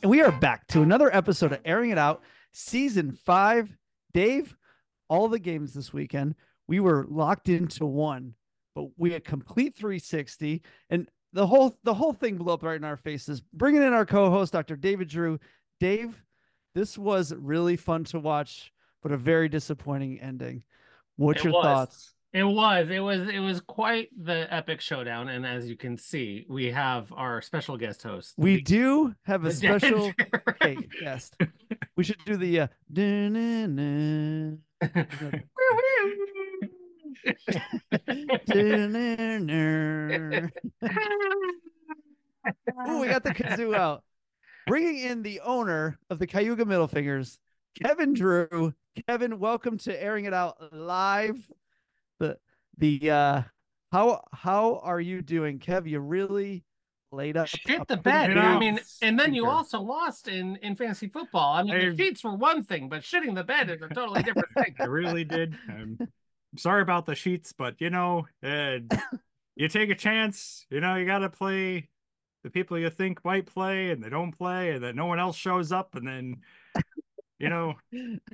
And we are back to another episode of Airing It Out, season five. Dave, all the games this weekend, we were locked into one, but we had complete 360. And the whole the whole thing blew up right in our faces. Bringing in our co-host, Dr. David Drew. Dave, this was really fun to watch, but a very disappointing ending. What's It your was. thoughts? It was. It was. It was quite the epic showdown, and as you can see, we have our special guest host. We the- do have a special hey, guest. We should do the uh. Ooh, we got the kazoo out. Bringing in the owner of the Cayuga Middle Fingers, Kevin Drew. Kevin, welcome to airing it out live. The the uh how how are you doing, Kev? You really laid up Shit the bed. I mean, and then you also lost in in fantasy football. I mean, I- the sheets were one thing, but shitting the bed is a totally different thing. I really did. I'm sorry about the sheets, but you know, uh, you take a chance. You know, you got to play the people you think might play, and they don't play, and then no one else shows up, and then you know,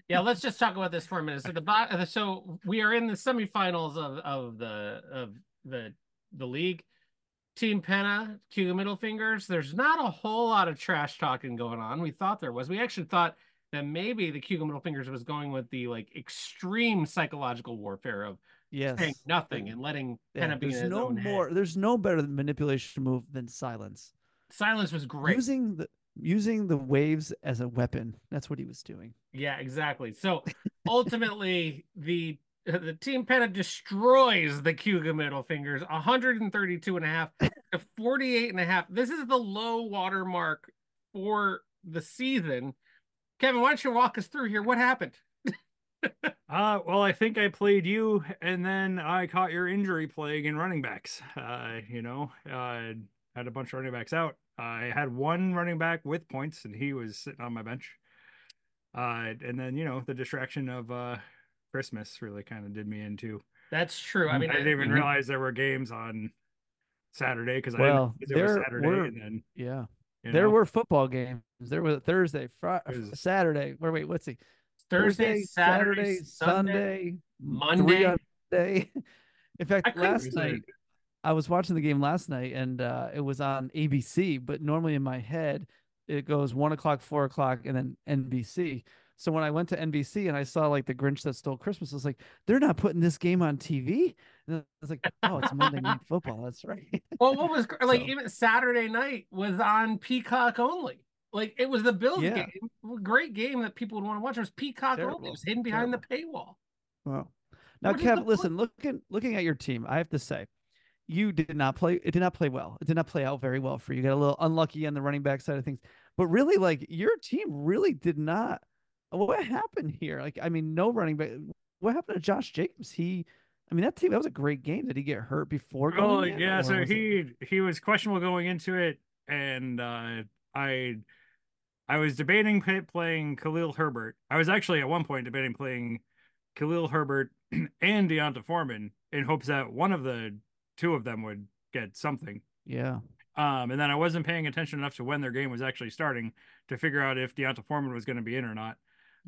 Yeah, let's just talk about this for a minute. So the so we are in the semifinals of of the of the the league. Team Penna, Cayuga Middle Fingers. There's not a whole lot of trash talking going on. We thought there was. We actually thought that maybe the Cayuga Middle Fingers was going with the like extreme psychological warfare of yes. saying nothing and letting Yeah, Penna be in there's no own head. more there's no better manipulation move than silence. Silence was great. Using the using the waves as a weapon. That's what he was doing. Yeah, exactly. So ultimately, the the team Penna destroys the Cayuga middle fingers 132 and a half to 48 and a half. This is the low water mark for the season. Kevin, why don't you walk us through here? What happened? uh, well, I think I played you, and then I caught your injury plague in running backs. Uh, you know, uh, had a bunch of running backs out. I had one running back with points, and he was sitting on my bench. Uh, and then you know the distraction of uh Christmas really kind of did me in too. That's true. I mean, I didn't even mhm. realize there were games on Saturday because I didn't realize it was there Saturday, were- and then Yeah. You There know, were football games. There was Thursday, Friday, Saturday. Wait, wait, what's he? Thursday, Saturday, Sunday, Sunday, Monday. three on day. In fact, last night I was watching the game last night, and uh, it was on ABC. But normally in my head, it goes one o'clock, four o'clock, and then NBC. So when I went to NBC and I saw like the Grinch that stole Christmas, I was like, they're not putting this game on TV. And I was like, oh, it's Monday Night Football. That's right. Well, what was like So- even Saturday night was on Peacock only. Like it was the Bills Yeah. game, great game that people would want to watch. It was Peacock only. It was hidden behind the paywall. Wow. Now, What is the Kev, point? listen, looking looking at your team, I have to say, you did not play. It did not play well. It did not play out very well for you. You got a little unlucky on the running back side of things, but really, like your team really did not. What happened here? Like, I mean, no running back. What happened to Josh Jacobs? He, I mean, that team that was a great game. Did he get hurt before Oh going? in, yeah, so was it- he he was questionable going into it, and uh, I I was debating playing Khalil Herbert. I was actually at one point debating playing Khalil Herbert and D'Onta Foreman in hopes that one of the two of them would get something. yeah, Um, and then I wasn't paying attention enough to when their game was actually starting to figure out if D'Onta Foreman was going to be in or not.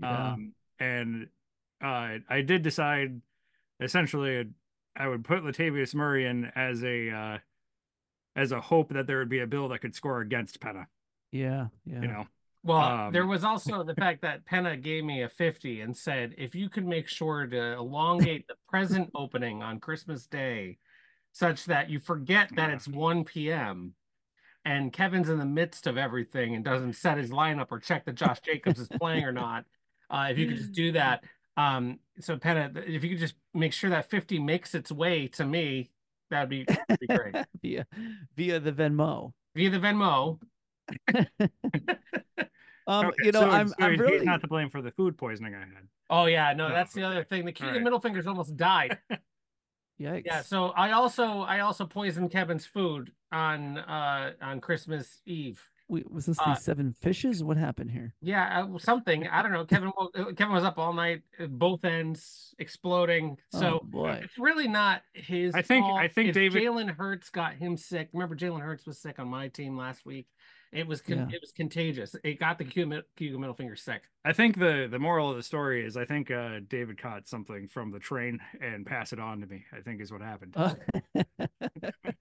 Yeah. Um, and uh, I did decide essentially I would put Latavius Murray in as a uh, as a hope that there would be a bill that could score against Penna. yeah, yeah. You know, Well, there Um, was also the fact that Penna gave me a 50 and said, if you could make sure to elongate the present opening on Christmas Day such that you forget that it's 1 p.m. and Kevin's in the midst of everything and doesn't set his lineup or check that Josh Jacobs is playing or not, uh, if you could just do that. Um, so Penna, if you could just make sure that 50 makes its way to me, that'd be, that'd be great. via via the Venmo. Via the Venmo. Um, Okay, you know, so- I'm so I'm really not to blame for the food poisoning I had. Oh yeah, no, No, that's the other thing. The key Alright. middle fingers almost died. yikes. Yeah, so I also I also poisoned Kevin's food on uh on Christmas Eve. We, was this Uh, the seven fishes? What happened here? Yeah, uh, something. I don't know. Kevin uh, Kevin was up all night, uh, both ends exploding. Oh, So boy. it's really not his. I think- fault. I think It's David- Jalen Hurts got him sick. Remember, Jalen Hurts was sick on my team last week. It was con- Yeah. it was contagious. It got the Cuba, Cuba middle finger sick. I think the the moral of the story is I think uh, David caught something from the train and passed it on to me. I think is what happened. Uh,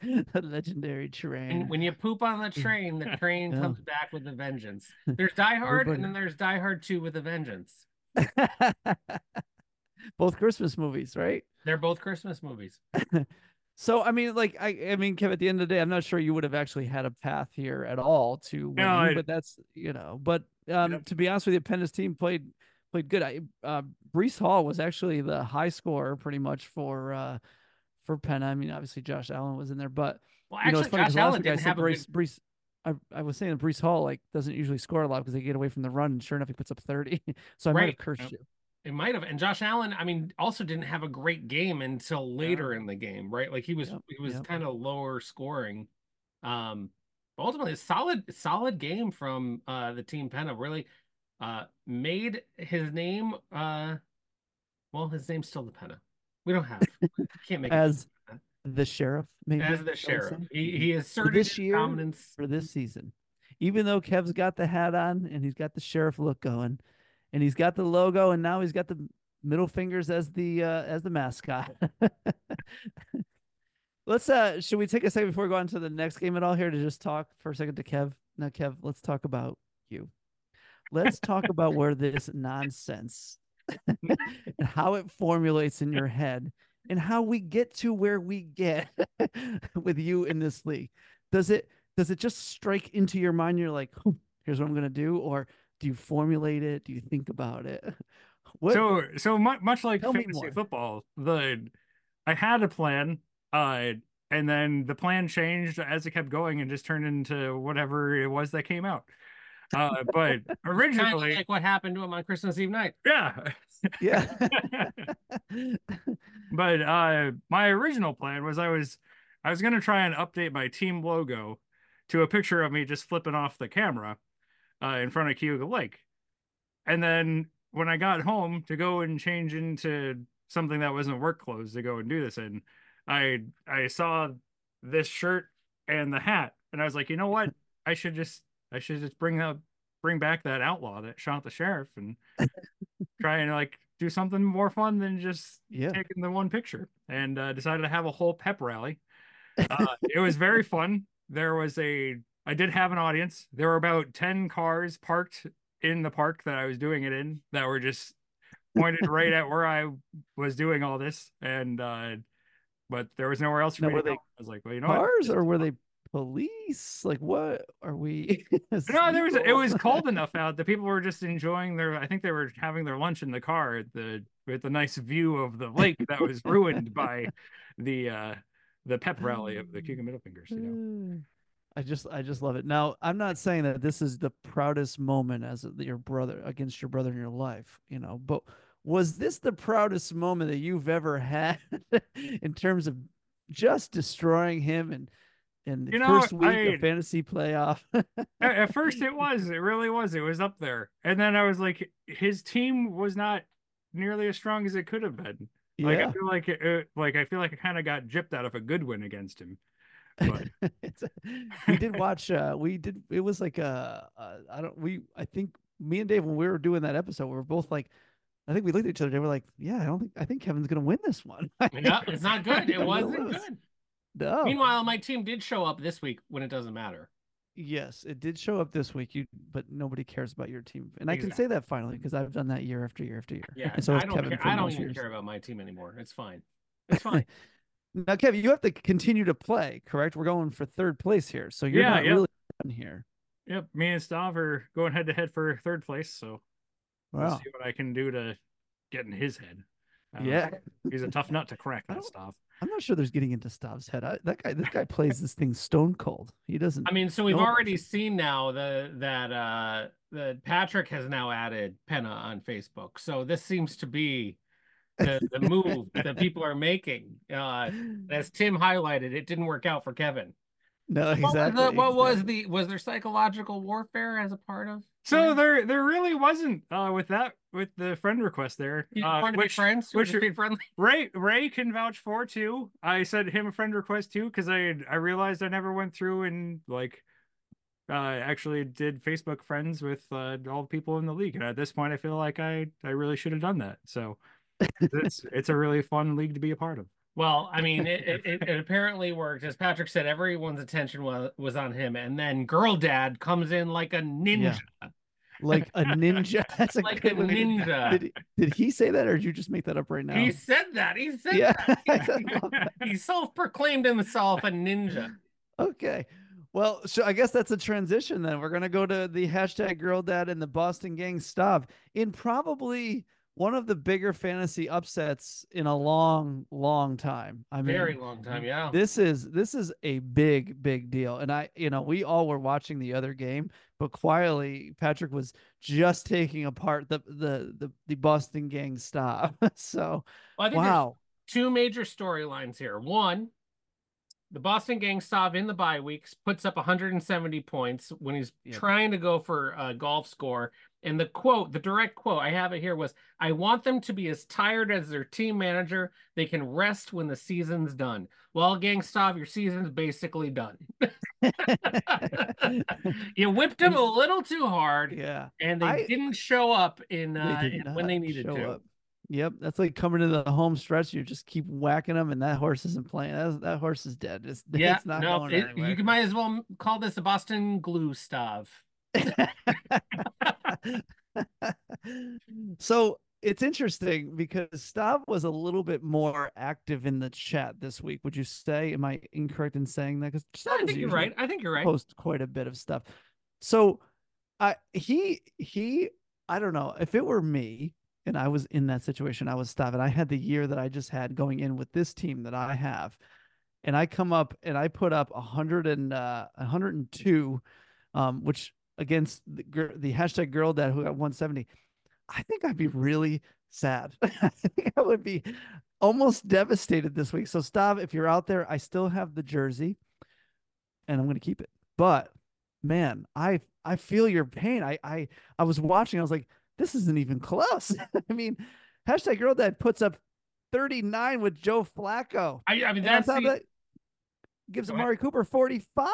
the legendary And train. when you poop on the train, the train Yeah. comes back with a vengeance. There's Die Hard, Everybody- and then there's Die Hard Two with a vengeance. Both Christmas movies, right? They're both Christmas movies. So I mean, like I, I mean, Kev. At the end of the day, I'm not sure you would have actually had a path here at all to win, No, I- but that's you know. But um, to be honest with you, Penna's team played played good. I uh, Breece Hall was actually the high scorer pretty much for uh for Penn. I mean, obviously Josh Allen was in there, but Well, you know, it's funny Josh 'cause last week I said Breece, good. Breece. I, I was saying that Breece Hall like doesn't usually score a lot because they get away from the run, and sure enough, he puts up thirty. so I might have cursed Yep. you. It might have, and Josh Allen. I mean, also didn't have a great game until later in the game, right? Like he was, Yep, he was yep. kind of lower scoring. Um, but ultimately, a solid, solid game from uh the team Penna. Really, uh, made his name. Uh, well, his name's still the Penna. We don't have. Can't make As the sheriff, maybe as the sheriff. He he asserted this his year, dominance. for this season. Even though Kev's got the hat on and he's got the sheriff look going, and he's got the logo, and now he's got the middle fingers as the uh, as the mascot. let's uh, should we take a second before we go on to the next game at all here to just talk for a second to Kev? Now, Kev, let's talk about you. Let's talk about where this nonsense and how it formulates in your head and how we get to where we get with you in this league. Does it does it just strike into your mind? You're like, "Hmm, here's what I'm gonna do, or do you formulate it? Do you think about it? What? So so much much like Tell fantasy football, the I had a plan, uh, and then the plan changed as it kept going and just turned into whatever it was that came out. Uh, but Kind of originally, like what happened to him on Christmas Eve night. yeah. yeah. but uh my original plan was I was I was gonna try and update my team logo to a picture of me just flipping off the camera uh in front of Cayuga Lake. And then when I got home to go and change into something that wasn't work clothes to go and do this in, I I saw this shirt and the hat, and I was like, you know what? I should just I should just bring up bring back that outlaw that shot the sheriff and try and like do something more fun than just yeah. taking the one picture and uh, decided to have a whole pep rally. Uh, it was very fun. There was a, I did have an audience. There were about 10 cars parked in the park that I was doing it in that were just pointed right at where I was doing all this. And, uh, but there was nowhere else for Now, me to go. they I was like, well, you know what? Cars or were they police? Like what are we? No, there was it was cold enough out that people were just enjoying their I think they were having their lunch in the car at the with the nice view of the lake that was ruined by the uh the pep rally of the Cayuga Middle Fingers, you know. I just I just love it. Now, I'm not saying that this is the proudest moment as your brother against your brother in your life, you know, but was this the proudest moment that you've ever had in terms of just destroying him and in the You know, first week I- of fantasy playoff? At, at first it was, it really was. It was up there. And then I was like his team was not nearly as strong as it could have been. Like yeah. I feel like it, it- like I feel like I kind of got gypped out of a good win against him. But a- we did watch uh we did it was like a, uh I don't we I think me and Dave when we were doing that episode we were both like I think we looked at each other and we're like yeah I don't think I think Kevin's gonna win this one No, it's not good. It wasn't good. no Meanwhile, my team did show up this week when it doesn't matter. yes it did show up this week you but nobody cares about your team and I can say that finally because I've done that year after year after year Yeah, and so I don't Kevin care. I don't even years. care about my team anymore. It's fine. It's fine. Now Kevin you have to continue to play correct we're going for third place here so you're Yeah, not yeah. really done here yep, me and Stav are going head to head for third place, so we'll wow see what I can do to get in his head. Um, yeah he's a tough nut to crack. That don't- stuff. I'm not sure there's getting into Stav's head. I, that guy, this guy plays this thing stone cold. He doesn't. I mean, so we've No. already seen now the that uh that Patrick has now added Penna on Facebook. So this seems to be the, the move that people are making. Uh as Tim highlighted, it didn't work out for Kevin. No, What was, exactly. the, what was the was there psychological warfare as a part of? So it? there there really wasn't uh with that with the friend request there. you uh, want to be which friends? Which want to friendly? Ray Ray can vouch for too. I sent him a friend request too because I I realized I never went through and like uh actually did Facebook friends with uh, all the people in the league. And at this point, I feel like I I really should have done that. So it's it's a really fun league to be a part of. Well, I mean, it, it, it, it apparently worked. As Patrick said, everyone's attention was, was on him. And then Girl Dad comes in like a ninja. like a ninja? That's a Like good a way ninja. Did, did he say that, or did you just make that up right now? He said that. He said yeah. that. He self proclaimed himself a ninja. okay. Well, so I guess that's a transition then. We're gonna go to the hashtag girl dad and the Boston Gang Stav in probably one of the bigger fantasy upsets in a long, long time. I mean, Very long time. Yeah. this is this is a big big deal and i you know we all were watching the other game but quietly patrick was just taking apart the the the, the boston Gang Stav so Well, I think there's wow two major storylines here. One, the Boston Gang Stav in the bye weeks puts up 170 points when he's Yep. trying to go for a golf score. And the quote, the direct quote I have it here was, "I want them to be as tired as their team manager. They can rest when the season's done." Well, Gang Stav, your season's basically done. you whipped them a little too hard, yeah and they I- didn't show up in, uh, did in- when they needed show to. up. yep that's like coming to the home stretch you just keep whacking them and that horse isn't playing that, that horse is dead it's, Yeah, it's not no, going it- anywhere you might as well call this a Boston glue stav. so it's interesting because Stav was a little bit more active in the chat this week. Would you say? Am I incorrect in saying that? Because I think you're right. I think you're right. Post quite a bit of stuff. So, I he he. I don't know if it were me and I was in that situation. I was Stav, and I had the year that I just had going in with this team that I have, and I come up and I put up a hundred and uh, a hundred and two, um, which against the, the hashtag girl dad who got 170 i think i'd be really sad. I think i would be almost devastated this week. So stav if you're out there i still have the jersey and i'm going to keep it. But man i i feel your pain. I i i was watching i was like this isn't even close. I mean hashtag girl dad puts up 39 with joe flacco. I, I mean, that's the, that, gives amari cooper 45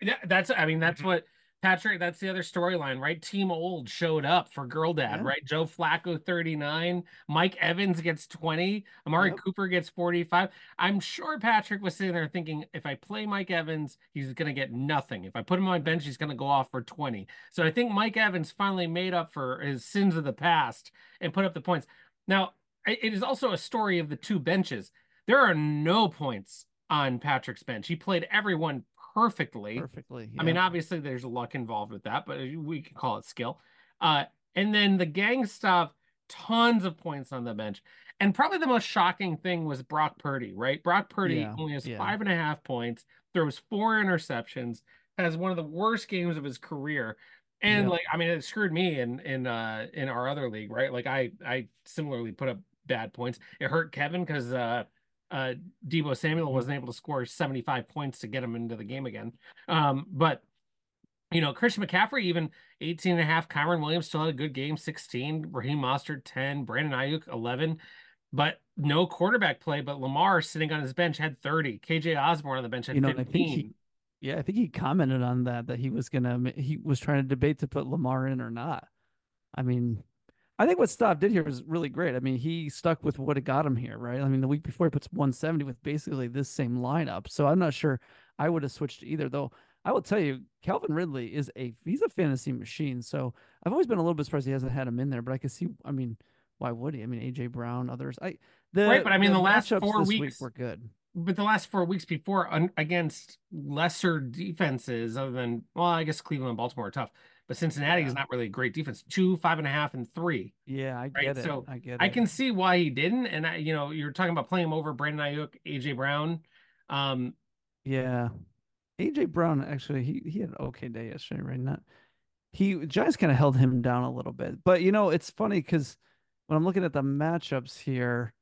yeah, that's. I mean, that's Mm-hmm. what Patrick. That's the other storyline, right? Team Old showed up for Girl Dad, Yeah. right? Joe Flacco 39, Mike Evans gets 20, Amari Yep. Cooper gets 45. I'm sure Patrick was sitting there thinking, if I play Mike Evans, he's going to get nothing. If I put him on my bench, he's going to go off for 20. So I think Mike Evans finally made up for his sins of the past and put up the points. Now, it is also a story of the two benches. There are no points on Patrick's bench. He played everyone perfectly. perfectly I mean, obviously there's luck involved with that, but we can call it skill. Uh, and then the gang stuff, tons of points on the bench. And probably the most shocking thing was Brock Purdy, right? Brock Purdy Yeah, only has yeah. five and a half points, throws four interceptions, has one of the worst games of his career. And like, I mean, it screwed me in in uh in our other league, right? Like I I similarly put up bad points. It hurt Kevin because uh uh Deebo Samuel Mm-hmm. wasn't able to score 75 points to get him into the game again. Um, but you know, Christian McCaffrey, even 18 and a half. Kyren Williams still had a good game, 16. Raheem Mostert, 10. Brandon Aiyuk, 11. But no quarterback play. But Lamar sitting on his bench had 30. KJ Osborn on the bench had You know, and I 15. think he- Yeah, I think he commented on that that he was gonna he was trying to debate to put Lamar in or not. I mean, I think what Stav did here was really great. I mean, he stuck with what it got him here, right? I mean, the week before he puts 170 with basically this same lineup. So I'm not sure I would have switched either, though. I will tell you, Calvin Ridley is a he's a fantasy machine. So I've always been a little bit surprised he hasn't had him in there, but I can see. I mean, why would he? I mean, AJ Brown, others. I the Right, but I mean, the last four weeks- week were good. but the last four weeks before un- against lesser defenses, other than well, I guess Cleveland and Baltimore are tough, but Cincinnati is not really a great defense. Two, five and a half, and three. Yeah, I Right, get it. so I get it. I can see why he didn't, and I, you know, you're talking about playing him over Brandon Aiyuk, AJ Brown. Um, Yeah. AJ Brown actually he he had an okay day yesterday, right? Not he Giants kind of held him down a little bit. But you know, it's funny because when I'm looking at the matchups here,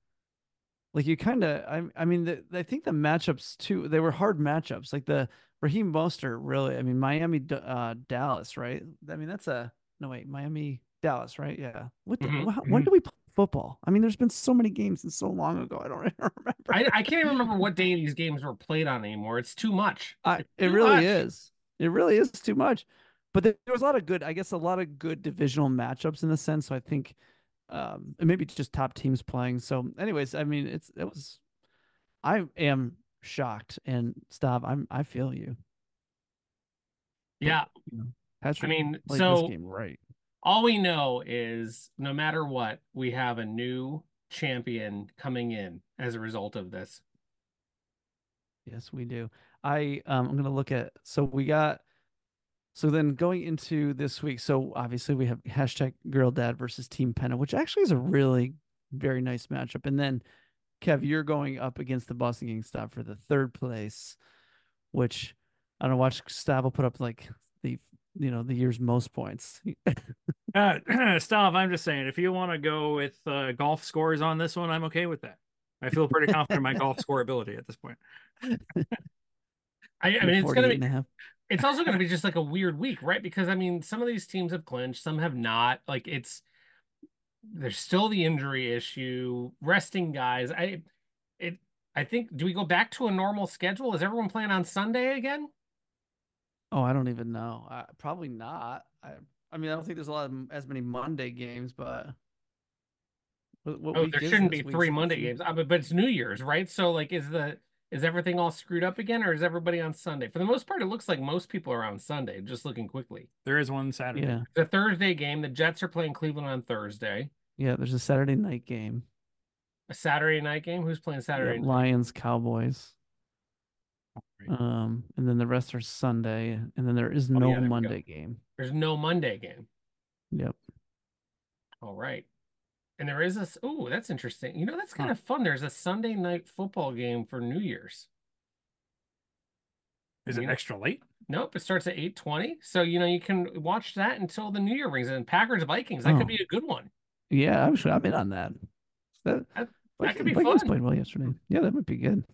like you kind of I, I mean the, I think the matchups too they were hard matchups like the Raheem Mostert really I mean Miami uh Dallas right I mean that's a no wait Miami Dallas right yeah what the, Mhm, wh- when mhm. do we play football I mean there's been so many games and so long ago I don't remember I, I can't even remember what day these games were played on anymore. It's too much. I, It's it really much. is it really is too much but there, there was a lot of good I guess a lot of good divisional matchups in a sense so I think um and maybe just top teams playing so anyways I mean it's it was I am shocked and stop. I'm I feel you. Yeah. Know, I mean, so this game right. all we know is no matter what, we have a new champion coming in as a result of this. Yes, we do. I um I'm gonna look at so we got so then going into this week, so obviously we have hashtag girl dad versus Team Penna, which actually is a really very nice matchup. And then Kev, you're going up against the Boston Gang Stav for the third place, which I don't know, watch Stav will put up like the you know the year's most points. Uh, stop. I'm just saying, if you want to go with uh, golf scores on this one, I'm okay with that. I feel pretty confident in my golf score ability at this point. I, I mean, it's gonna 48 and be a half. It's also going to be just like a weird week, right? Because I mean, some of these teams have clinched, some have not. Like it's there's still the injury issue, resting guys. I it I think do we go back to a normal schedule? Is everyone playing on Sunday again? Oh, I don't even know. Uh, probably not. I I mean, I don't think there's a lot of as many Monday games, but what, what Oh, there shouldn't be three Monday games, uh, but but it's New Year's, right? So like, is the is everything all screwed up again, or is everybody on Sunday? For the most part, it looks like most people are on Sunday. Just looking quickly, There is one Saturday. Yeah, the Thursday game, the Jets are playing Cleveland on Thursday. yeah. There's a Saturday night game. A Saturday night game. Who's playing Yeah, Saturday? night? Lions, Cowboys. Right. Um, and then the rest are Sunday, and then there is Oh, no yeah, there. Monday game. There's no Monday game. Yep. All right. And there is this. Oh, that's interesting. You know, that's kind Huh. of fun. There's a Sunday night football game for New Year's. Is it You- extra late? Nope, it starts at 8:20. So, you know, you can watch that until the New Year rings And Packers Vikings, that Oh. could be a good one. Yeah, I'm sure I'm in on that. That, That- Vikings, could be Vikings fun. played well yesterday. Yeah, that might be good.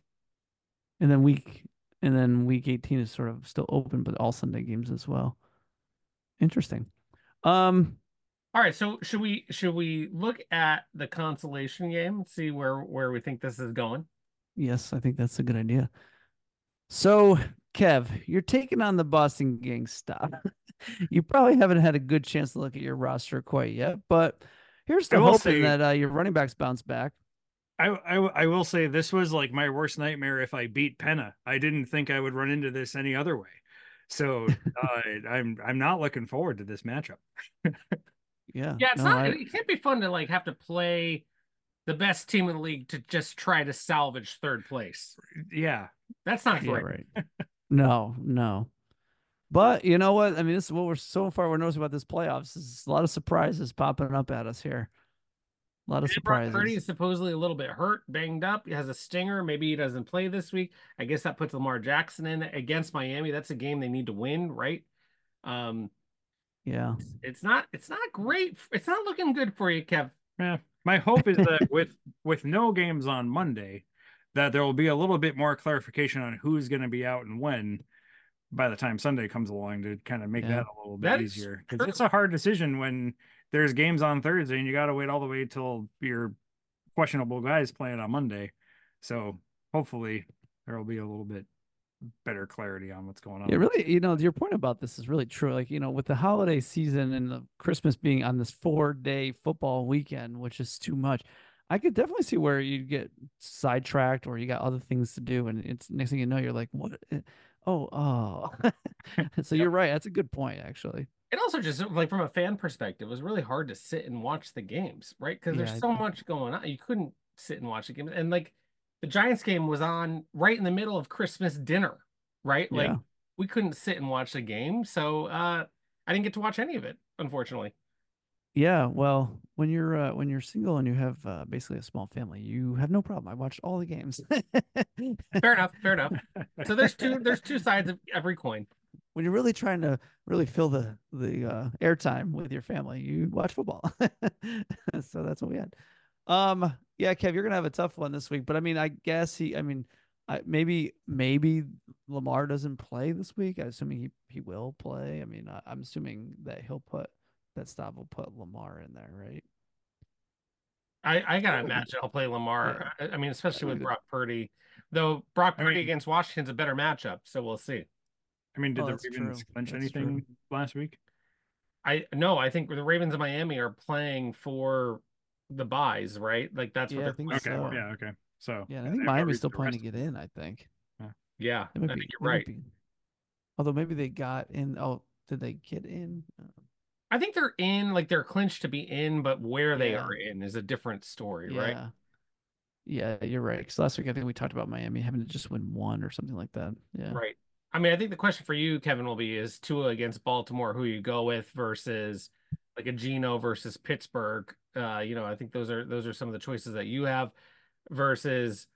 And then week and then week 18 is sort of still open, but all Sunday games as well. Interesting. Um, All right, so should we should we look at the consolation game, and see where where we think this is going? yes, I think that's a good idea. So, Kev, you're taking on the Boston Gang Stav. you probably haven't had a good chance to look at your roster quite yet, but here's I to hoping say- that uh, your running backs bounce back. I, I I will say this was like my worst nightmare if I beat Penna. I didn't think I would run into this any other way. So uh, I'm I'm not looking forward to this matchup. Yeah. Yeah, it's no, not I- it can't be fun to like have to play the best team in the league to just try to salvage third place. Yeah, That's not Yeah, great. right. no, no. But you know what? I mean, this is what we're so far we're noticing about this playoffs. Is a lot of surprises popping up at us here. A lot of And Brock surprises. Purdy is supposedly a little bit hurt, banged up. He has a stinger. Maybe he doesn't play this week. I guess that puts Lamar Jackson in against Miami. That's a game they need to win, right? Um, Yeah. it's not. It's not great. It's not looking good for you, Kev. yeah. My hope is that with with no games on Monday, that there will be a little bit more clarification on who's going to be out and when by the time Sunday comes along to kind of make Yeah. that a little bit That is easier because it's a hard decision when there's games on Thursday and you got to wait all the way till your questionable guys playing on Monday. So hopefully there will be a little bit better clarity on what's going on. Yeah, really, you know, your point about this is really true. Like, you know, with the holiday season and the Christmas being on this four day football weekend, which is too much, I could definitely see where you get sidetracked or you got other things to do. And it's next thing you know, you're like, what? eh, Oh, oh. so you're right. That's a good point, actually. It also just like from a fan perspective, it was really hard to sit and watch the games, right? Because Yeah, there's so much going on. You couldn't sit and watch the game. And like the Giants game was on right in the middle of Christmas dinner, right? Like Yeah. we couldn't sit and watch the game. So uh I didn't get to watch any of it, unfortunately. Yeah, well, when you're uh, when you're single and you have uh, basically a small family, you have no problem. I watched all the games. Fair enough, fair enough. So there's two there's two sides of every coin. when you're really trying to really fill the the uh, airtime with your family, you watch football. so that's what we had. Um, yeah, Kev, you're gonna have a tough one this week, but I mean, I guess he. I mean, I, maybe maybe Lamar doesn't play this week. I'm assuming he he will play. I mean, I, I'm assuming that he'll put that Stav will put Lamar in there, right? I, I gotta imagine I'll play Lamar. I, I mean, especially with Brock Purdy. Though Brock I Purdy mean- against Washington's a better matchup, so we'll see. I mean, did Oh, the Ravens true. clinch That's anything last week? I no, I think the Ravens of Miami are playing for the buys, right? Like that's Yeah, I what they're think playing Okay, so. for. yeah, okay. So Yeah, I think have no Miami's still to playing to get in. I think. Yeah, They I might think be- you're right. be- Although maybe they got in. Oh, did they get in? Uh, I think they're in, like they're clinched to be in, but where they are in is a different story, yeah. right? Yeah, you're right. Because last week I think we talked about Miami having to just win one or something like that. Yeah. Right. I mean, I think the question for you, Kevin, will be is Tua against Baltimore, who you go with versus like a Geno versus Pittsburgh. Uh, you know, I think those are those are some of the choices that you have versus,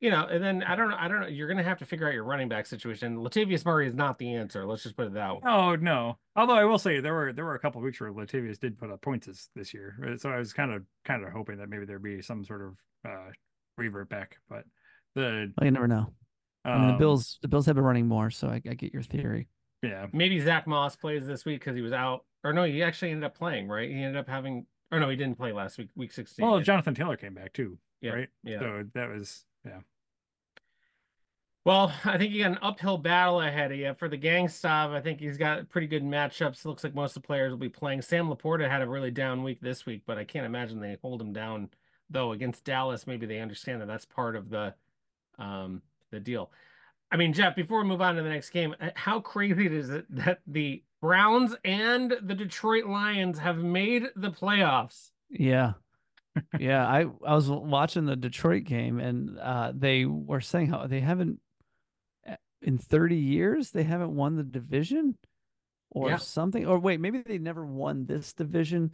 you know, and then I don't know, I don't know. You're gonna have to figure out your running back situation. Latavius Murray is not the answer. Let's just put it that way. Oh no! Although I will say there were there were a couple of weeks where Latavius did put up points this, this year, so I was kind of kind of hoping that maybe there'd be some sort of uh, revert back. But the Well, you never know. I mean, the um, Bills, the Bills have been running more, so I, I get your theory. yeah, Maybe Zack Moss plays this week because he was out, or no, he actually ended up playing, right? He ended up having, or no, he didn't play last week, week sixteen. well, Jonathan Taylor came back too, yeah, right? yeah. So that was yeah. Well, I think you got an uphill battle ahead of you for the Gangstav. I think he's got pretty good matchups. It looks like most of the players will be playing. Sam Laporta had a really down week this week, but I can't imagine they hold him down though against Dallas. Maybe they understand that that's part of the um the deal. I mean, Jeff, before we move on to the next game, uh, how crazy is it that the Browns and the Detroit Lions have made the playoffs? Yeah. yeah, I I was watching the Detroit game and uh they were saying how they haven't uh, in 30 years they haven't won the division or Yeah. something or wait, maybe they never won this division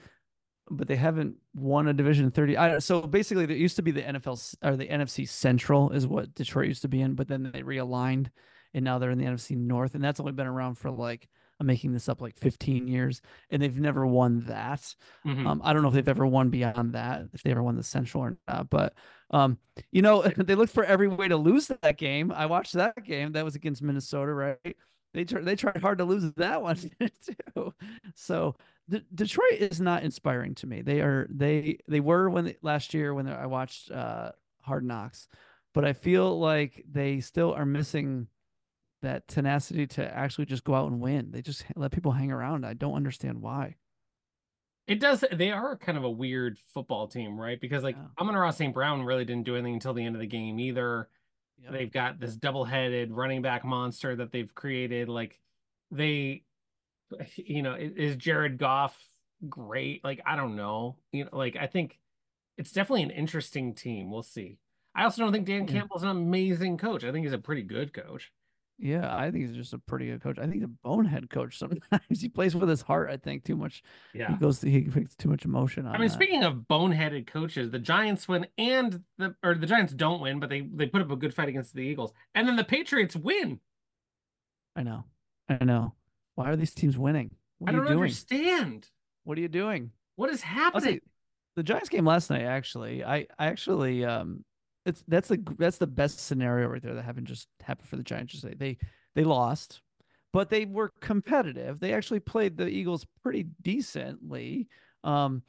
but they haven't won a division in 30 I, so basically there used to be the NFL or the NFC Central is what Detroit used to be in but then they realigned and now they're in the NFC North and that's only been around for like I'm making this up like 15 years and they've never won that Mhm. um, I don't know if they've ever won beyond that, if they ever won the Central or not. But um, you know, they looked for every way to lose that game. I watched that game. That was against Minnesota, right? They tried. They tried hard to lose that one too. So Detroit is not inspiring to me. They are. They they were when they, last year when I watched uh, Hard Knocks, but I feel like they still are missing that tenacity to actually just go out and win. They just let people hang around. I don't understand why. It does. They are kind of a weird football team, right? Because like Yeah. Amon-Ra St. Brown really didn't do anything until the end of the game either. Yep. They've got this double-headed running back monster that they've created. Like they, you know, is Jared Goff great? Like I don't know. You know, like I think it's definitely an interesting team. We'll see. I also don't think Dan Campbell's an amazing coach. I think he's a pretty good coach. Yeah, I think he's just a pretty good coach. I think he's a bonehead coach sometimes. he plays with his heart, I think, too much. Yeah. He goes he puts too much emotion on I mean, that. speaking of boneheaded coaches, the Giants win and the or the Giants don't win, but they they put up a good fight against the Eagles, and then the Patriots win. I know. I know. Why are these teams winning? What I don't you doing? understand What are you doing? what is happening. say, the Giants game last night, actually, I, I actually um it's that's the that's the best scenario right there that happened just happened for the Giants. Just they they lost, but they were competitive. They actually played the Eagles pretty decently. Um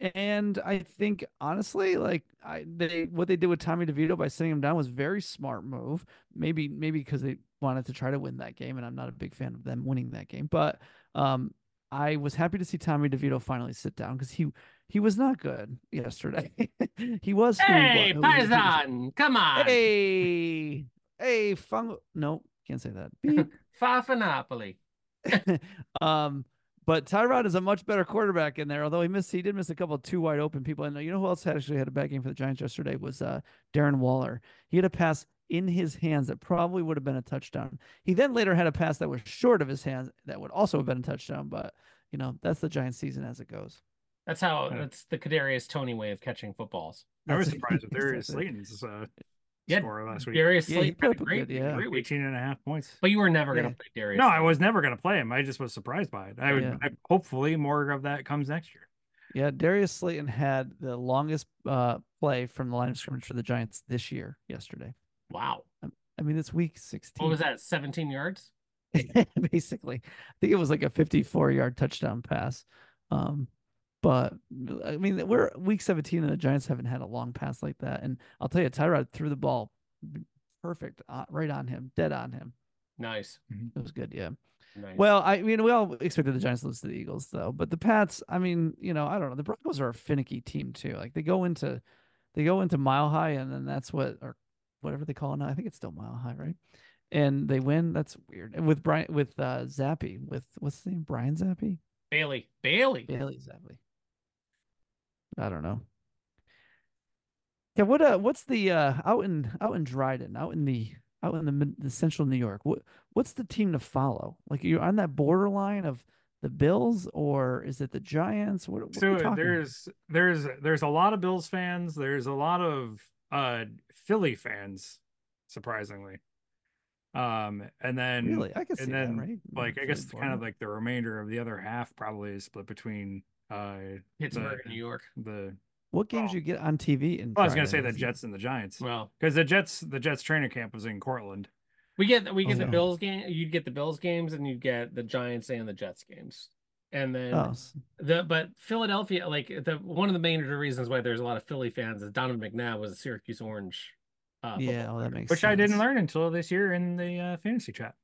and I think honestly, like I they what they did with Tommy DeVito by sitting him down was very smart move. Maybe maybe because they wanted to try to win that game, and I'm not a big fan of them winning that game. But um I was happy to see Tommy DeVito finally sit down because he he was not good yesterday. he was hey. Paisan, come on, Hey, hey, fun. No, can't say that. Beep. Fafanopoli. um, but Tyrod is a much better quarterback in there. Although he missed, he did miss a couple of two wide open people. And you know who else actually had a bad game for the Giants yesterday was uh, Darren Waller. He had a pass in his hands that probably would have been a touchdown. He then later had a pass that was short of his hands that would also have been a touchdown. But you know that's the Giants season as it goes. That's how. Yeah. That's the Kadarius Toney way of catching footballs. I was That's- surprised with Darius. Slayton's uh, Yeah, score last week. Darius Yeah, he Slayton put had a a great, good- yeah. great week. 18 and a half points. But you were never gonna play Darius. No, I was never going to play him. I just was surprised by it. I would I, hopefully more of that comes next year. Yeah, Darius Slayton had the longest uh, play from the line of scrimmage for the Giants this year, yesterday. Wow. I mean, it's week 16. What was that? 17 yards? Basically, I think it was like a 54 yard touchdown pass. Um, but I mean, we're week 17 and the Giants haven't had a long pass like that. And I'll tell you, Tyrod threw the ball perfect, uh, right on him, dead on him. Nice. It was good. Yeah. Nice. Well, I mean, we all expected the Giants to lose to the Eagles, though. But the Pats, I mean, you know, I don't know. The Broncos are a finicky team too. Like they go into, they go into Mile High, and then that's what or whatever they call it now. I think it's still Mile High, right? And they win. That's weird. And with Brian, with uh Zappe, with what's his name? Brian Zappe, Bailey. Bailey. Bailey Zappe. I don't know. Yeah. What uh? What's the uh out in out in Dryden, out in the out in the the central New York? What what's the team to follow? Like you're on that borderline of the Bills, or is it the Giants? What, what are we so talking? there's there's there's a lot of Bills fans. There's a lot of uh Philly fans, surprisingly. Um, and then really, I can see and that, then, right? like I Philly guess kind of like the remainder of the other half probably is split between uh Pittsburgh, the- New York. the what games oh. you get on TV? And well, I was gonna say the Jets and the Giants Well, because the Jets the Jets training camp was in Cortland. we get we get the Okay. Bills game. You'd get the Bills games, and you'd get the Giants and the Jets games. And then Oh, the but Philadelphia, like the one of the main reasons why there's a lot of Philly fans is Donovan McNabb was a Syracuse Orange. Uh, yeah, football well, that makes Which I didn't learn until this year in the uh, fantasy chat.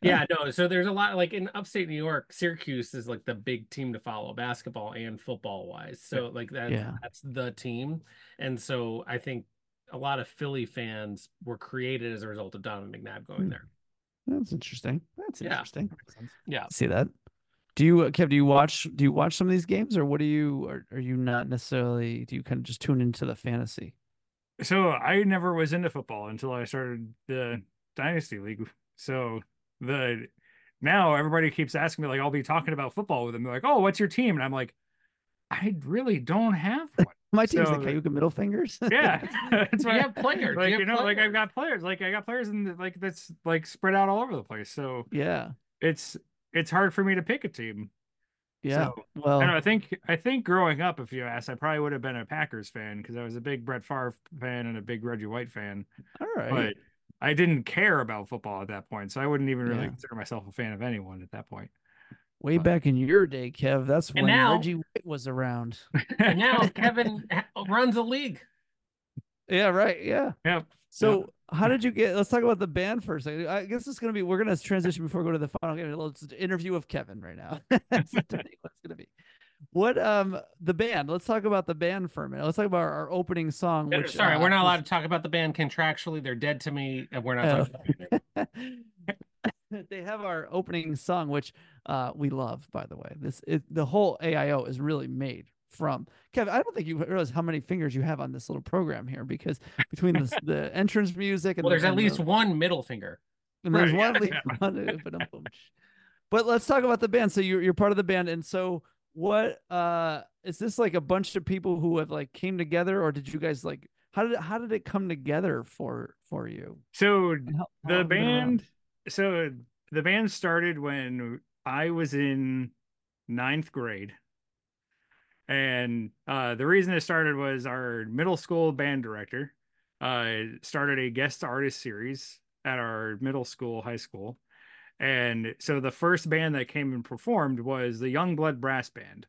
Yeah, no. So there's a lot like in upstate New York, Syracuse is like the big team to follow, basketball and football wise. So like that, Yeah. that's the team. And so I think a lot of Philly fans were created as a result of Donovan McNabb going Hmm. there. That's interesting. That's Yeah. interesting. Yeah. See that? Do you, uh, Kev? Do you watch? Do you watch some of these games, or what do you? Are, are you not necessarily? Do you kind of just tune into the fantasy? So I never was into football until I started the Dynasty League. So the now everybody keeps asking me like I'll be talking about football with them. They're like, "Oh, what's your team?" And I'm like, "I really don't have one." My team's So- the Cayuga Middle Fingers. Yeah, that's You why- have players. Like You you, have know, like. I've got players. Like I got players in the, like that's like spread out all over the place. So yeah. it's it's hard for me to pick a team. Yeah. So, well, And I think I think growing up, if you ask, I probably would have been a Packers fan because I was a big Brett Favre fan and a big Reggie White fan. all right. But I didn't care about football at that point, so I wouldn't even really Yeah. consider myself a fan of anyone at that point. Way but- back in your day, Kev, that's when now- Reggie White was around. And now Kevin runs a league. Yeah. Right. Yeah. Yep. So, how did you get? Let's talk about the band first. I guess it's gonna be. We're gonna transition before we go to the final game. Let's interview of Kevin right now. That's what it's gonna be. What um the band? Let's talk about the band for a minute. Let's talk about our, opening song. Which Sorry, uh, we're not allowed to talk about the band contractually. They're dead to me, and we're not Oh. talking about they have our opening song, which uh we love, by the way. This it, the whole AIO is really made from Kev. I don't think you realize how many fingers you have on this little program here because between the the entrance music and Well, the- there's at least the, one middle finger. and there's Right, one yeah, but, um, but let's talk about the band. So you're you're part of the band, and so what uh is this like a bunch of people who have like came together, or did you guys like how did it, how did it come together for for you? So how- how the long have you been around? band, so the band started when I was in ninth grade, and uh, the reason it started was our middle school band director uh, started a guest artist series at our middle school, high school, and so the first band that came and performed was the Young Blood Brass Band,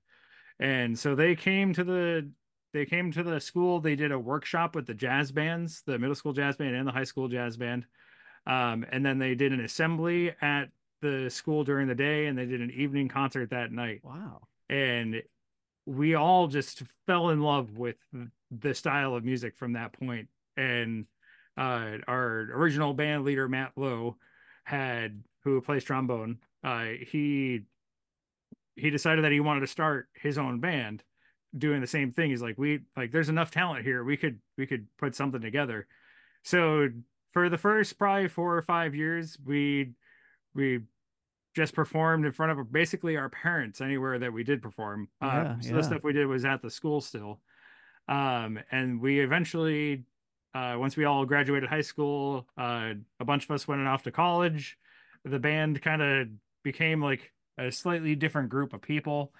and so they came to the they came to the school. They did a workshop with the jazz bands, the middle school jazz band and the high school jazz band. Um, and then they did an assembly at the school during the day, and they did an evening concert that night. Wow. And we all just fell in love with the style of music from that point. And uh, our original band leader Matt Lowe had who plays trombone. Uh, he he decided that he wanted to start his own band doing the same thing he's like we like there's enough talent here we could we could put something together so for the first probably four or five years we we just performed in front of basically our parents anywhere that we did perform uh, Yeah, so yeah. the stuff we did was at the school still um and we eventually uh once we all graduated high school uh a bunch of us went off to college the band kind of became like a slightly different group of people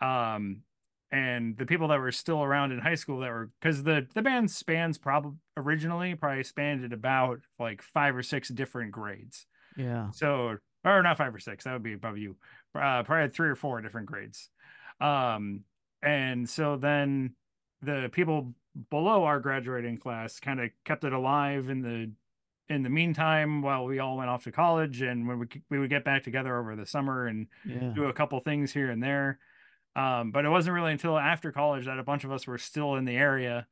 um and the people that were still around in high school that were because the the band spans probably originally probably spanned at about like five or six different grades. Yeah. So or not five or six, that would be above you. Uh, probably had three or four different grades. Um, and so then the people below our graduating class kind of kept it alive in the in the meantime while we all went off to college and when we we would get back together over the summer and Yeah. do a couple things here and there. Um, but it wasn't really until after college that a bunch of us were still in the area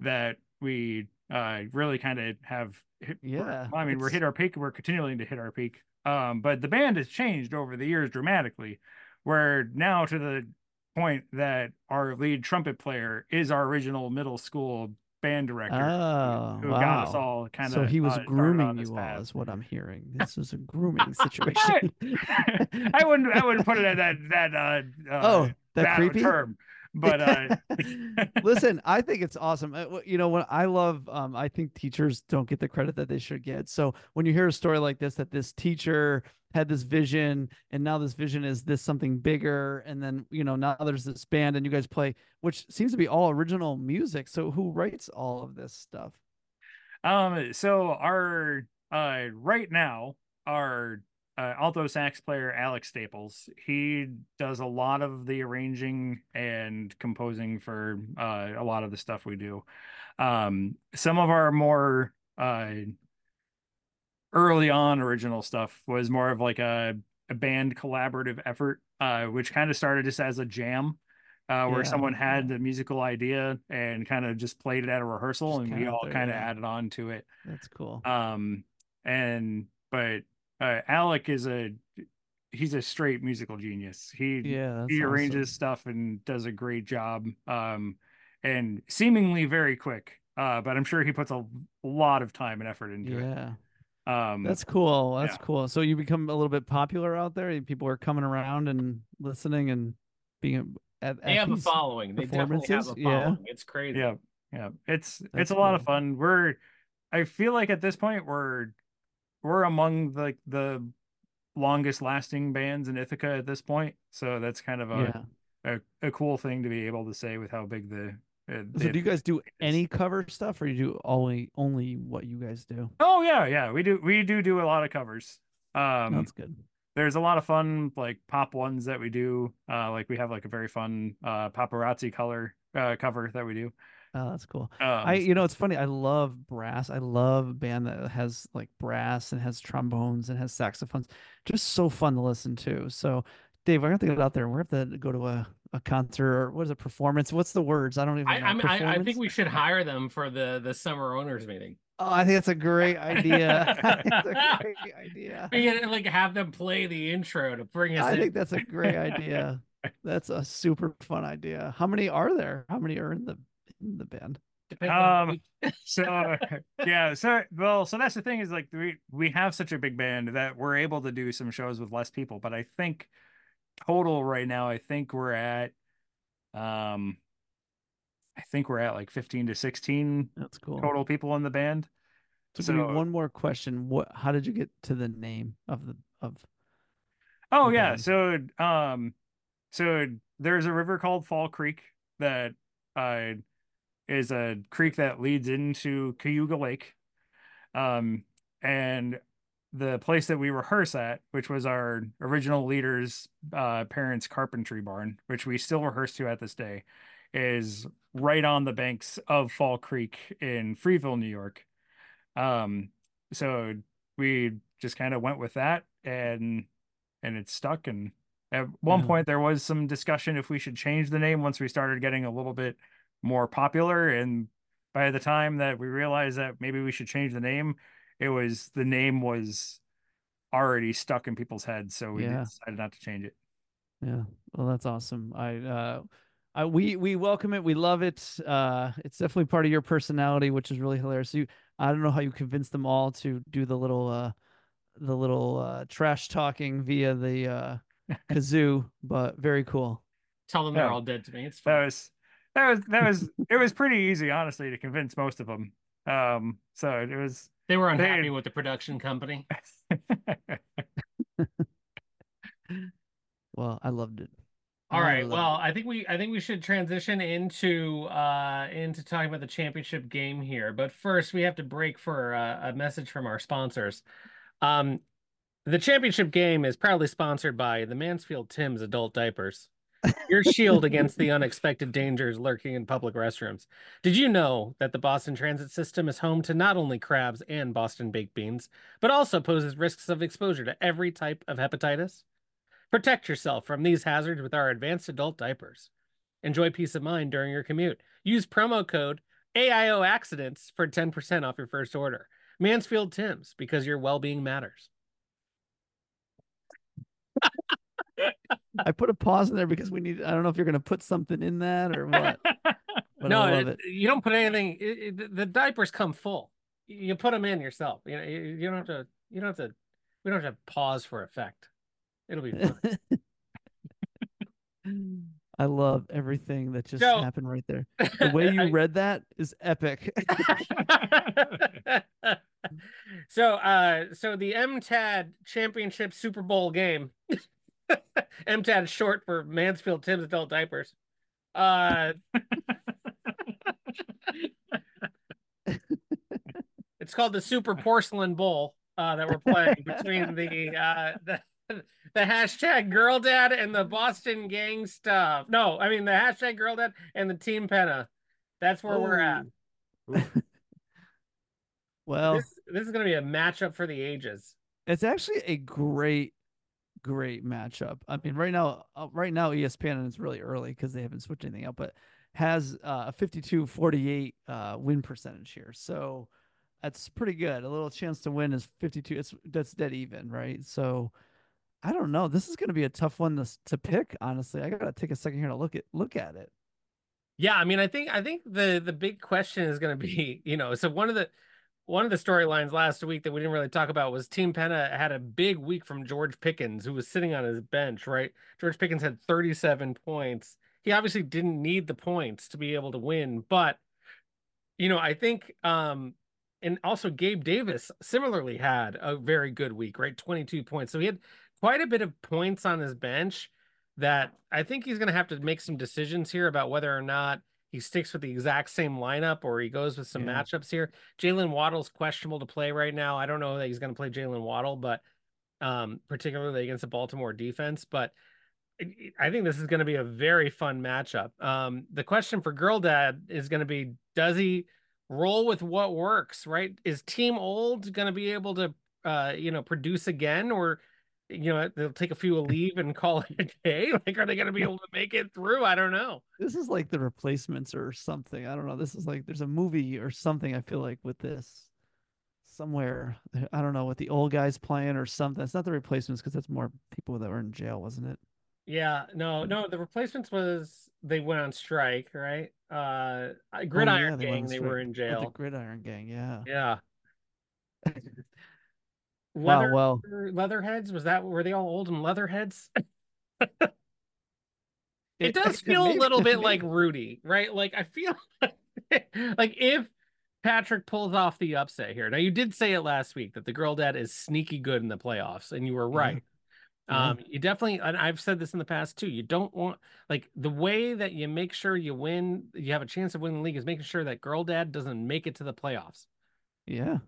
that we uh, really kind of have hit, Yeah, I mean, we're hit our peak. We're continuing to hit our peak. Um, but the band has changed over the years dramatically, where now to the point that our lead trumpet player is our original middle school band director Oh, who got us all kind of So he was uh, grooming you all, is what I'm hearing. This was a grooming situation. I wouldn't I wouldn't put it at that that uh, uh oh, that that creepy. term. But uh Listen, I think it's awesome. Uh, You know, what I love, um, I think teachers don't get the credit that they should get. So when you hear a story like this, that this teacher had this vision, and now this vision is this something bigger, and then you know now there's this band, and you guys play, which seems to be all original music. So who writes all of this stuff? um so our uh right now our uh, alto sax player Alex Staples, he does a lot of the arranging and composing for uh, a lot of the stuff we do. Um, some of our more uh, early on original stuff was more of like a, a band collaborative effort, uh, which kind of started just as a jam. Uh, where Yeah, someone had yeah. the musical idea and kind of just played it at a rehearsal, Just and we all kind of added on to it. That's cool. Um, and but uh, Alec is a he's a straight musical genius. He yeah, that's he awesome. arranges stuff and does a great job. Um, and seemingly very quick. Uh, but I'm sure he puts a lot of time and effort into Yeah. it. Um, That's cool. That's yeah. cool. So you become a little bit popular out there. People are coming around and listening and being at, They at have a following. They definitely have a performances? Yeah. It's crazy. yeah, yeah. It's That's it's a lot of fun. We're I feel like at this point we're we're among like the longest lasting bands in Ithaca at this point. So that's kind of a Yeah. a, a cool thing to be able to say with how big the. Uh, So the do you guys do any cover stuff, or you do only only what you guys do? Oh yeah, yeah. We do we do do a lot of covers. Um, That's good. there's a lot of fun like pop ones that we do. Uh, like we have like a very fun uh paparazzi color uh cover that we do. Oh, that's cool. Um, I you know it's funny. I love brass. I love a band that has like brass and has trombones and has saxophones. Just so fun to listen to. So Dave, we're gonna have to get out there. We're gonna have to go to a, a concert or what is it? Performance? What's the words? I don't even. I, know. I, I, think we should hire them for the the summer owners meeting. Oh, I think that's a great idea. Think a great idea. We can like have them play the intro to bring us I in. think that's a great idea. That's a super fun idea. How many are there? How many are in the the band? Um, so yeah so well so that's the thing is like we we have such a big band that we're able to do some shows with less people but i think total right now i think we're at um i think we're at like 15 to 16 That's cool. total people in the band So, so- one more question. What? How did you get to the name of the of? oh the yeah band? so um so there's a river called fall creek that uh is a creek that leads into cayuga lake. Um and the place that we rehearse at which was our original leader's uh parents carpentry barn which we still rehearse to at this day is right on the banks of fall creek in freeville new york. Um so we just kind of went with that and and it stuck. And at one Yeah. point there was some discussion if we should change the name once we started getting a little bit more popular and by the time that we realized that maybe we should change the name it was the name was already stuck in people's heads so we Yeah. decided not to change it Yeah. Well, that's awesome. I uh, I we we welcome it. We love it. Uh, it's definitely part of your personality, which is really hilarious. You, I don't know how you convinced them all to do the little uh, the little uh trash talking via the uh kazoo, but very cool. Tell them they're Yeah. all dead to me. It's that was that was that was it was pretty easy honestly to convince most of them um so it was They were they- unhappy with the production company. Well, I loved it. All right. I right. love Well, I think we I think we should transition into uh into talking about the championship game here. But first, we have to break for uh, a message from our sponsors. Um, the championship game is proudly sponsored by the Mansfield Tim's adult diapers. Your shield against the unexpected dangers lurking in public restrooms. Did you know that the Boston Transit System is home to not only crabs and Boston baked beans, but also poses risks of exposure to every type of hepatitis? Protect yourself from these hazards with our advanced adult diapers. Enjoy peace of mind during your commute. Use promo code AIO Accidents for 10% off your first order. Mansfield Tim's, because your well being matters. I put a pause in there because we need. I don't know if you're going to put something in that or what. But no, it- it. you don't put anything. It, the diapers come full. You put them in yourself. You know, you, you don't have to. You don't have to. We don't have to pause for effect. It'll be fun. I love everything that just So- happened right there. The way you I- read that is epic. so uh so the MTAD championship Super Bowl game. MTAD is short for Mansfield Tim's adult diapers. Uh it's called the Super Porcelain Bowl uh that we're playing between the uh the the hashtag girl dad and the Boston Gang Stav. No, I mean the hashtag girl dad and the team penna. That's where we're at. well, this, this is going to be a matchup for the ages. it's actually a great, great matchup. I mean, right now, uh, right now, ESPN and it's really early because they haven't switched anything out, but has uh, a 52-48 uh, win percentage here. So that's pretty good. A little chance to win is 52. It's that's dead even, right? So I don't know. This is going to be a tough one to to pick. Honestly, I gotta take a second here to look at look at it. Yeah, I mean, I think I think the the big question is going to be, you know, so one of the one of the storylines last week that we didn't really talk about was Team Penna had a big week from George Pickens, who was sitting on his bench, right? George Pickens had 37 points. He obviously didn't need the points to be able to win, but you know, I think um and also Gabe Davis similarly had a very good week, right? 22 points. So he had quite a bit of points on his bench that I think he's going to have to make some decisions here about whether or not he sticks with the exact same lineup or he goes with some Yeah. matchups here. Jalen Waddle's questionable to play right now. I don't know that he's going to play Jalen Waddle, but um, particularly against the Baltimore defense. But I- think this is going to be a very fun matchup. Um, the question for Girl Dad is going to be: Does he roll with what works? Right? Is Team Old going to be able to, uh, you know, produce again, or you know, they'll take a few a leave and call it a day? Like, are they going to be able to make it through? I don't know. This is like the replacements or something. I don't know. This is like there's a movie or something. I feel like with this somewhere. I don't know what the old guys playing or something. It's not the replacements because that's more people that were in jail, wasn't it? Yeah, no, no. The replacements was they went on strike, right? Uh, Oh, Gridiron yeah, they Gang, they were in Oh, jail. the Gridiron Gang. Yeah. Yeah. Wow. Leather, Well, Leatherheads was that? Were they all old and Leatherheads? It it- does feel a little bit like. Rudy, right? Like I feel like if Patrick pulls off the upset here. Now you did say it last week that the girl dad is sneaky good in the playoffs, and you were Yeah. right. Yeah. Um, you definitely, and I've said this in the past too. You don't want like the way that you make sure you win, you have a chance of winning the league is making sure that girl dad doesn't make it to the playoffs. Yeah.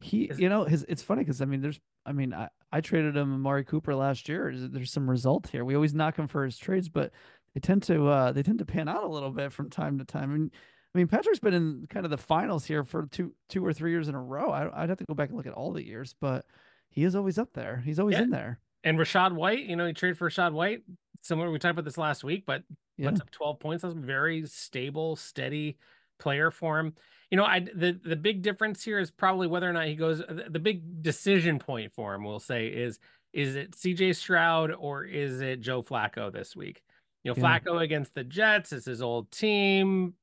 He, you know, his it's funny because I mean, there's, I mean, I, I traded him Amari Cooper last year. There's- some result here. We always knock him for his trades, but they tend to, uh, they tend to pan out a little bit from time to time. And I mean, Patrick's been in kind of the finals here for two, two or three years in a row. I, I'd have to go back and look at all the years, but he is always up there. He's always Yeah. in there. And Rachaad White, you know, he traded for Rachaad White. Similar, we talked about this last week, but Yeah. puts up 12 points. That's a very stable, steady player for him. You know, I the the big difference here is probably whether or not he goes. The, the big decision point for him, we'll say, is is it C.J. Stroud or is it Joe Flacco this week? You know, Yeah. Flacco against the Jets is his old team.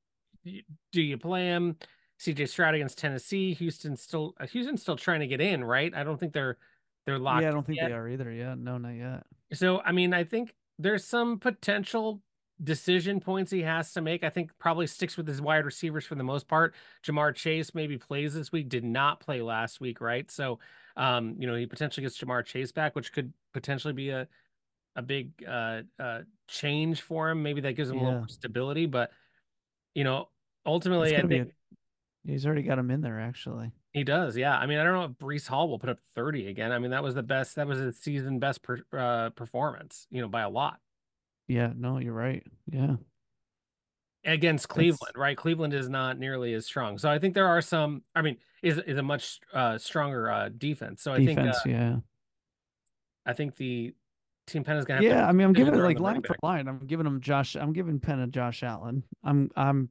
Do you play him? C.J. Stroud against Tennessee. Houston's still uh, Houston's still trying to get in, right? I don't think they're they're locked. yeah, I don't think yet. they are either. Yeah, no, not yet. So, I mean, I think there's some potential decision points he has to make. I think probably sticks with his wide receivers for the most part. Ja'Marr Chase maybe plays this week, did not play last week, right? So, um, you know, he potentially gets Ja'Marr Chase back, which could potentially be a a big uh, uh, change for him. Maybe that gives him a little more stability. But you know, ultimately, I think He's already got him in there, actually. he does. Yeah, I mean, I don't know if Breece Hall will put up thirty again. I mean, that was the best. That was his season best per, uh, performance. You know, by a lot Yeah, no, you're right. Yeah. against Cleveland. Right, Cleveland is not nearly as strong. So I think there are some. I mean, is is a much uh, stronger uh, defense. So I think uh, yeah. I think the team Penn is gonna have to Yeah, I mean, I'm giving it like line for line. I'm giving him Josh. I'm giving Penn a Josh Allen. I'm I'm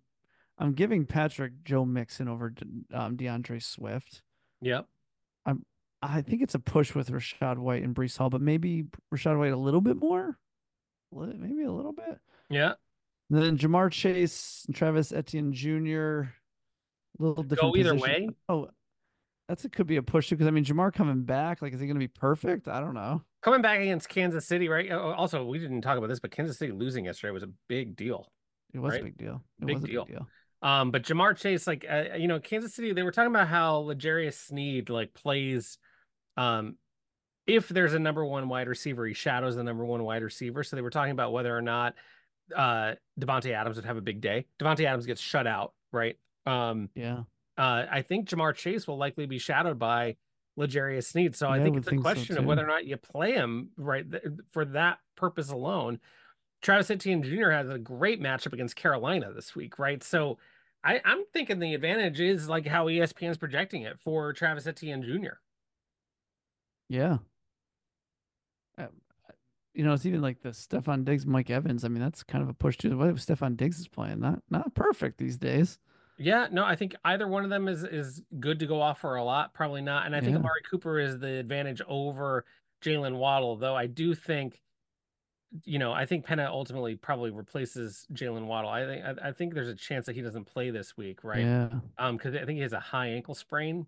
I'm giving Patrick Joe Mixon over De- um, D'Andre Swift. Yep. I'm I think it's a push with Rachaad White and Breece Hall, but maybe Rachaad White a little bit more, maybe a little bit. Yeah. And then Ja'Marr Chase and Travis Etienne Jr. A little different. either position. way. Oh, that's it. Could be a push because I mean Ja'Marr coming back. Like, is he going to be perfect? I don't know. Coming back against Kansas City, right? Oh, Also, we didn't talk about this, but Kansas City losing yesterday was a big deal. It was Right. a big deal. It Big was a deal. big deal. Um, but Ja'Marr Chase, like, uh, you know, Kansas City, they were talking about how Legarius Sneed like plays, um, if there's a number one wide receiver, he shadows the number one wide receiver. So they were talking about whether or not uh Davante Adams would have a big day. Davante Adams gets shut out, right? Um, Yeah. uh, I think Ja'Marr Chase will likely be shadowed by L'Jarius Sneed. So I Yeah, I think it's a think so, question of whether or not you play him right th- for that purpose alone. Travis Etienne Jr. has a great matchup against Carolina this week, right? So I, I'm thinking the advantage is like how ESPN's projecting it for Travis Etienne Jr. Yeah. You know, it's even like the Stefon Diggs, Mike Evans. I mean, that's kind of a push to What Stefon Diggs is playing, not not perfect these days. Yeah, no, I think either one of them is is good to go off for a lot. Probably not. And I think Yeah. Amari Cooper is the advantage over Jalen Waddle, though I do think, you know, I think Penna ultimately probably replaces Jalen Waddle. I think I, I think there's a chance that he doesn't play this week, right? Yeah. Um, because I think he has a high ankle sprain.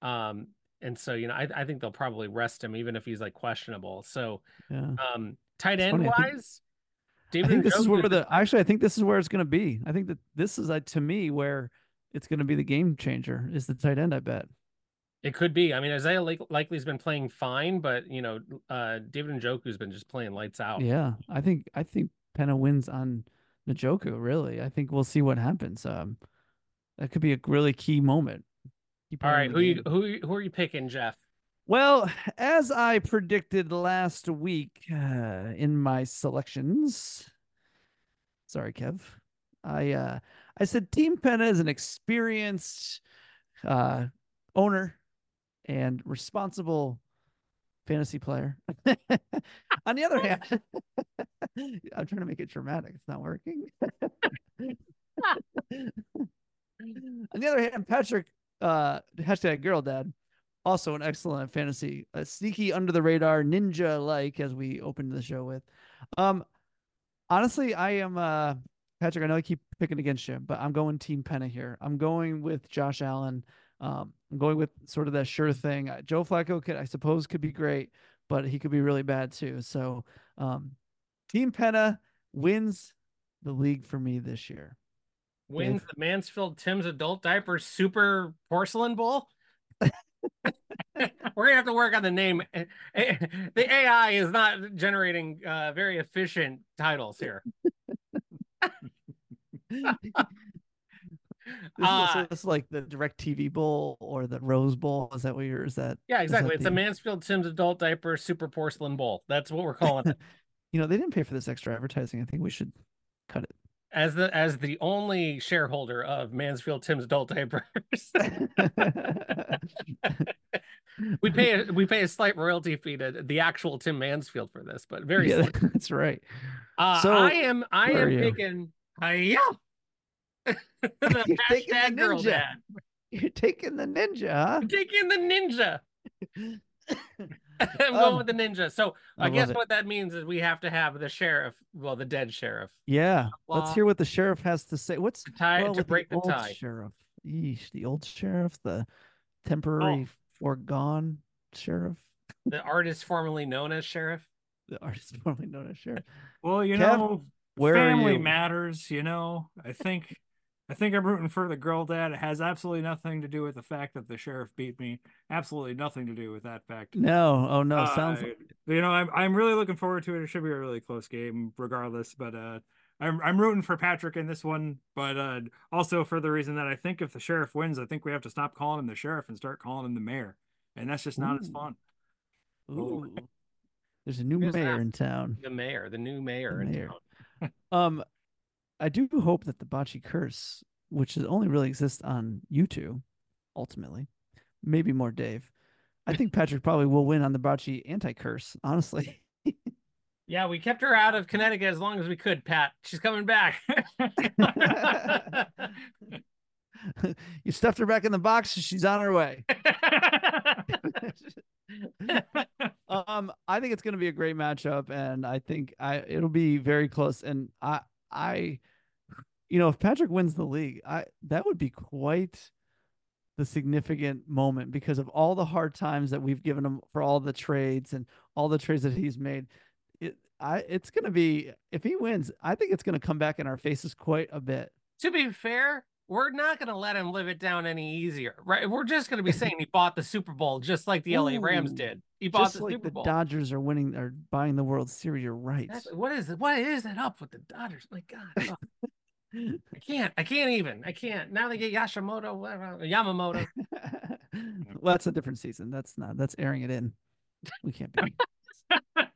Um, and so you know, I I think they'll probably rest him even if he's like questionable. So Yeah. um tight It's end funny, I think- wise, I David think this is where the actually I think this is where it's going to be. I think that this is like to me where it's going to be the game changer is the tight end. I bet. It could be. I mean, Isaiah Likely's been playing fine, but you know, uh, David Njoku's been just playing lights out. Yeah, I think I think Penna wins on Njoku. Really, I think we'll see what happens. Um, that could be a really key moment. Keep All an eye right, on who the you who who are you picking, Jeff? Well, as I predicted last week uh, in my selections, sorry, Kev, I uh, I said Team Penna is an experienced uh, owner and responsible fantasy player. On the other hand, I'm trying to make it dramatic. It's not working. On the other hand, Patrick, uh, hashtag girl dad, also an excellent fantasy, a sneaky under the radar ninja like as we opened the show with. Um, honestly, I am uh Patrick. I know I keep picking against you, but I'm going Team Penna here. I'm going with Josh Allen. Um, I'm going with sort of that sure thing. Joe Flacco could, I suppose, could be great, but he could be really bad too. So, um, Team Penna wins the league for me this year. Wins the Mansfield Tim's Adult Diaper Super Porcelain Bowl. We're gonna have to work on the name. The AI is not generating uh, very efficient titles here. This, so Uh, this is like the Direct TV Bowl or the Rose Bowl. Is that what you're? Is that? yeah, is that exactly. It's a the- Mansfield Tim's Adult Diaper Super Porcelain Bowl. That's what we're calling it. You know, they didn't pay for this extra advertising. I think we should cut As the as the only shareholder of Mansfield Tim's Adult Diapers, we pay a, we pay a slight royalty fee to the actual Tim Mansfield for this, but very yeah, slight. that's right. Uh, So, I am I am picking Hiya. the You're taking the hashtag girl ninja. dad. You're taking the ninja, huh? Taking the ninja. I'm Um, going with the ninja. So I I, guess what that means is we have to have the sheriff, well, the dead sheriff, Yeah, let's hear what the sheriff has to say. What's to tie well, to break the, old tie. sheriff? Yeesh, the old sheriff, the temporary Oh. foregone sheriff, The artist formerly known as sheriff. the artist formerly known as sheriff. Well, you Kev, know, Where family you? matters. You know, I think I think I'm rooting for the girl dad. It has absolutely nothing to do with the fact that the sheriff beat me. Absolutely nothing to do with that fact. No, oh no, sounds Uh, like you know, I'm I'm really looking forward to it. It should be a really close game, regardless. But uh, I'm I'm rooting for Patrick in this one, but uh, also for the reason that I think if the sheriff wins, I think we have to stop calling him the sheriff and start calling him the mayor, and that's just not as fun. Ooh. There's a new Who's mayor that? in town. The mayor, the new mayor in mayor. town. Um, I do hope that the bocce curse, which is only really exists on YouTube, ultimately, maybe more Dave. I think Patrick probably will win on the bocce anti curse. Honestly, Yeah, we kept her out of Connecticut as long as we could, Pat. She's coming back. you stuffed her back in the box. She's on her way. um, I think it's going to be a great matchup, and I think I it'll be very close. And I, I, you know, if Patrick wins the league, I that would be quite the significant moment because of all the hard times that we've given him for all the trades and all the trades that he's made. It, I, it's going to be if he wins, I think it's going to come back in our faces quite a bit. to be fair, we're not going to let him live it down any easier, right? We're just going to be saying he bought the Super Bowl just like the LA Rams did. He bought Just the like Super the Bowl. Dodgers are winning or buying the World Series, you're right. That's- what is it? What is it up with the Dodgers? My God, oh, I can't. I can't even. I can't. Now they get Yashimoto, whatever, Yamamoto. well, that's a different season. That's not. That's airing it in. We can't be.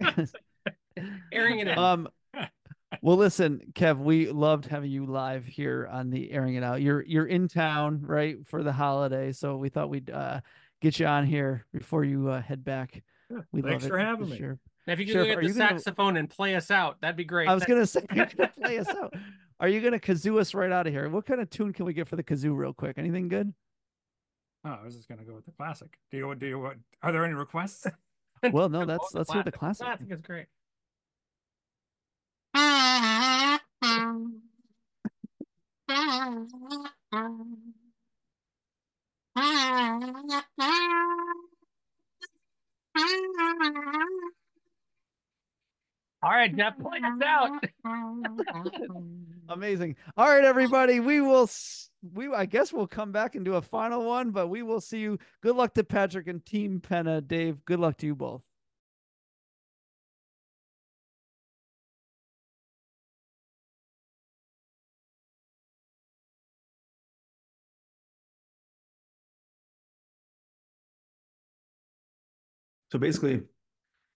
Airing it in. um. Well, listen, Kev. We loved having you live here on the airing it out. You're you're in town right for the holiday, so we thought we'd uh, get you on here before you uh, head back. We Thanks love for it, having me. sure. Now, if you could Sheriff, get the you gonna- saxophone and play us out, that'd be great. I was gonna say you're gonna play us out. Are you gonna kazoo us right out of here? What kind of tune can we get for the kazoo, real quick? Anything good? Oh, I was just gonna go with the classic. Do you do you what? Are there any requests? Well, no, that's let's hear the classic. Classic is great. All right, Jeff, play us out. Amazing. All right, everybody. We will. We I guess we'll come back and do a final one, but we will see you. Good luck to Patrick and Team Penna. Dave. Good luck to you both. So basically,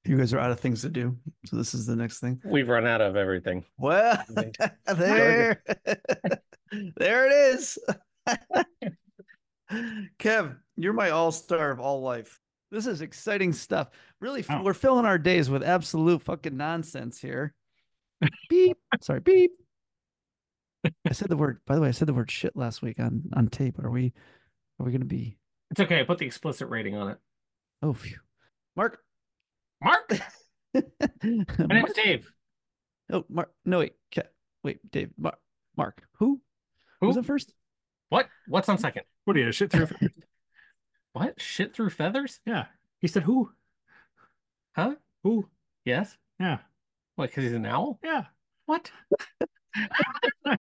you guys are out of things to do. So this is the next thing. We've run out of everything. Well, there, there it is. Kev, you're my all star of all life. This is exciting stuff. Really, Oh. we're filling our days with absolute fucking nonsense here. beep. Sorry, beep. I said the word. By the way, I said the word shit last week on on tape. Are we? Are we going to be? It's okay. I Put the explicit rating on it. Oh, phew. Mark. Mark, my Mark? name's Dave. Oh, Mark. No, wait. Ke- wait, Dave. Mark. Mark. Who? Who? Who's on first? What? What's on second? What do you shit through? What? Shit through feathers? yeah, he said who? Huh? Who? Yes. Yeah, What? Because he's an owl? yeah. What?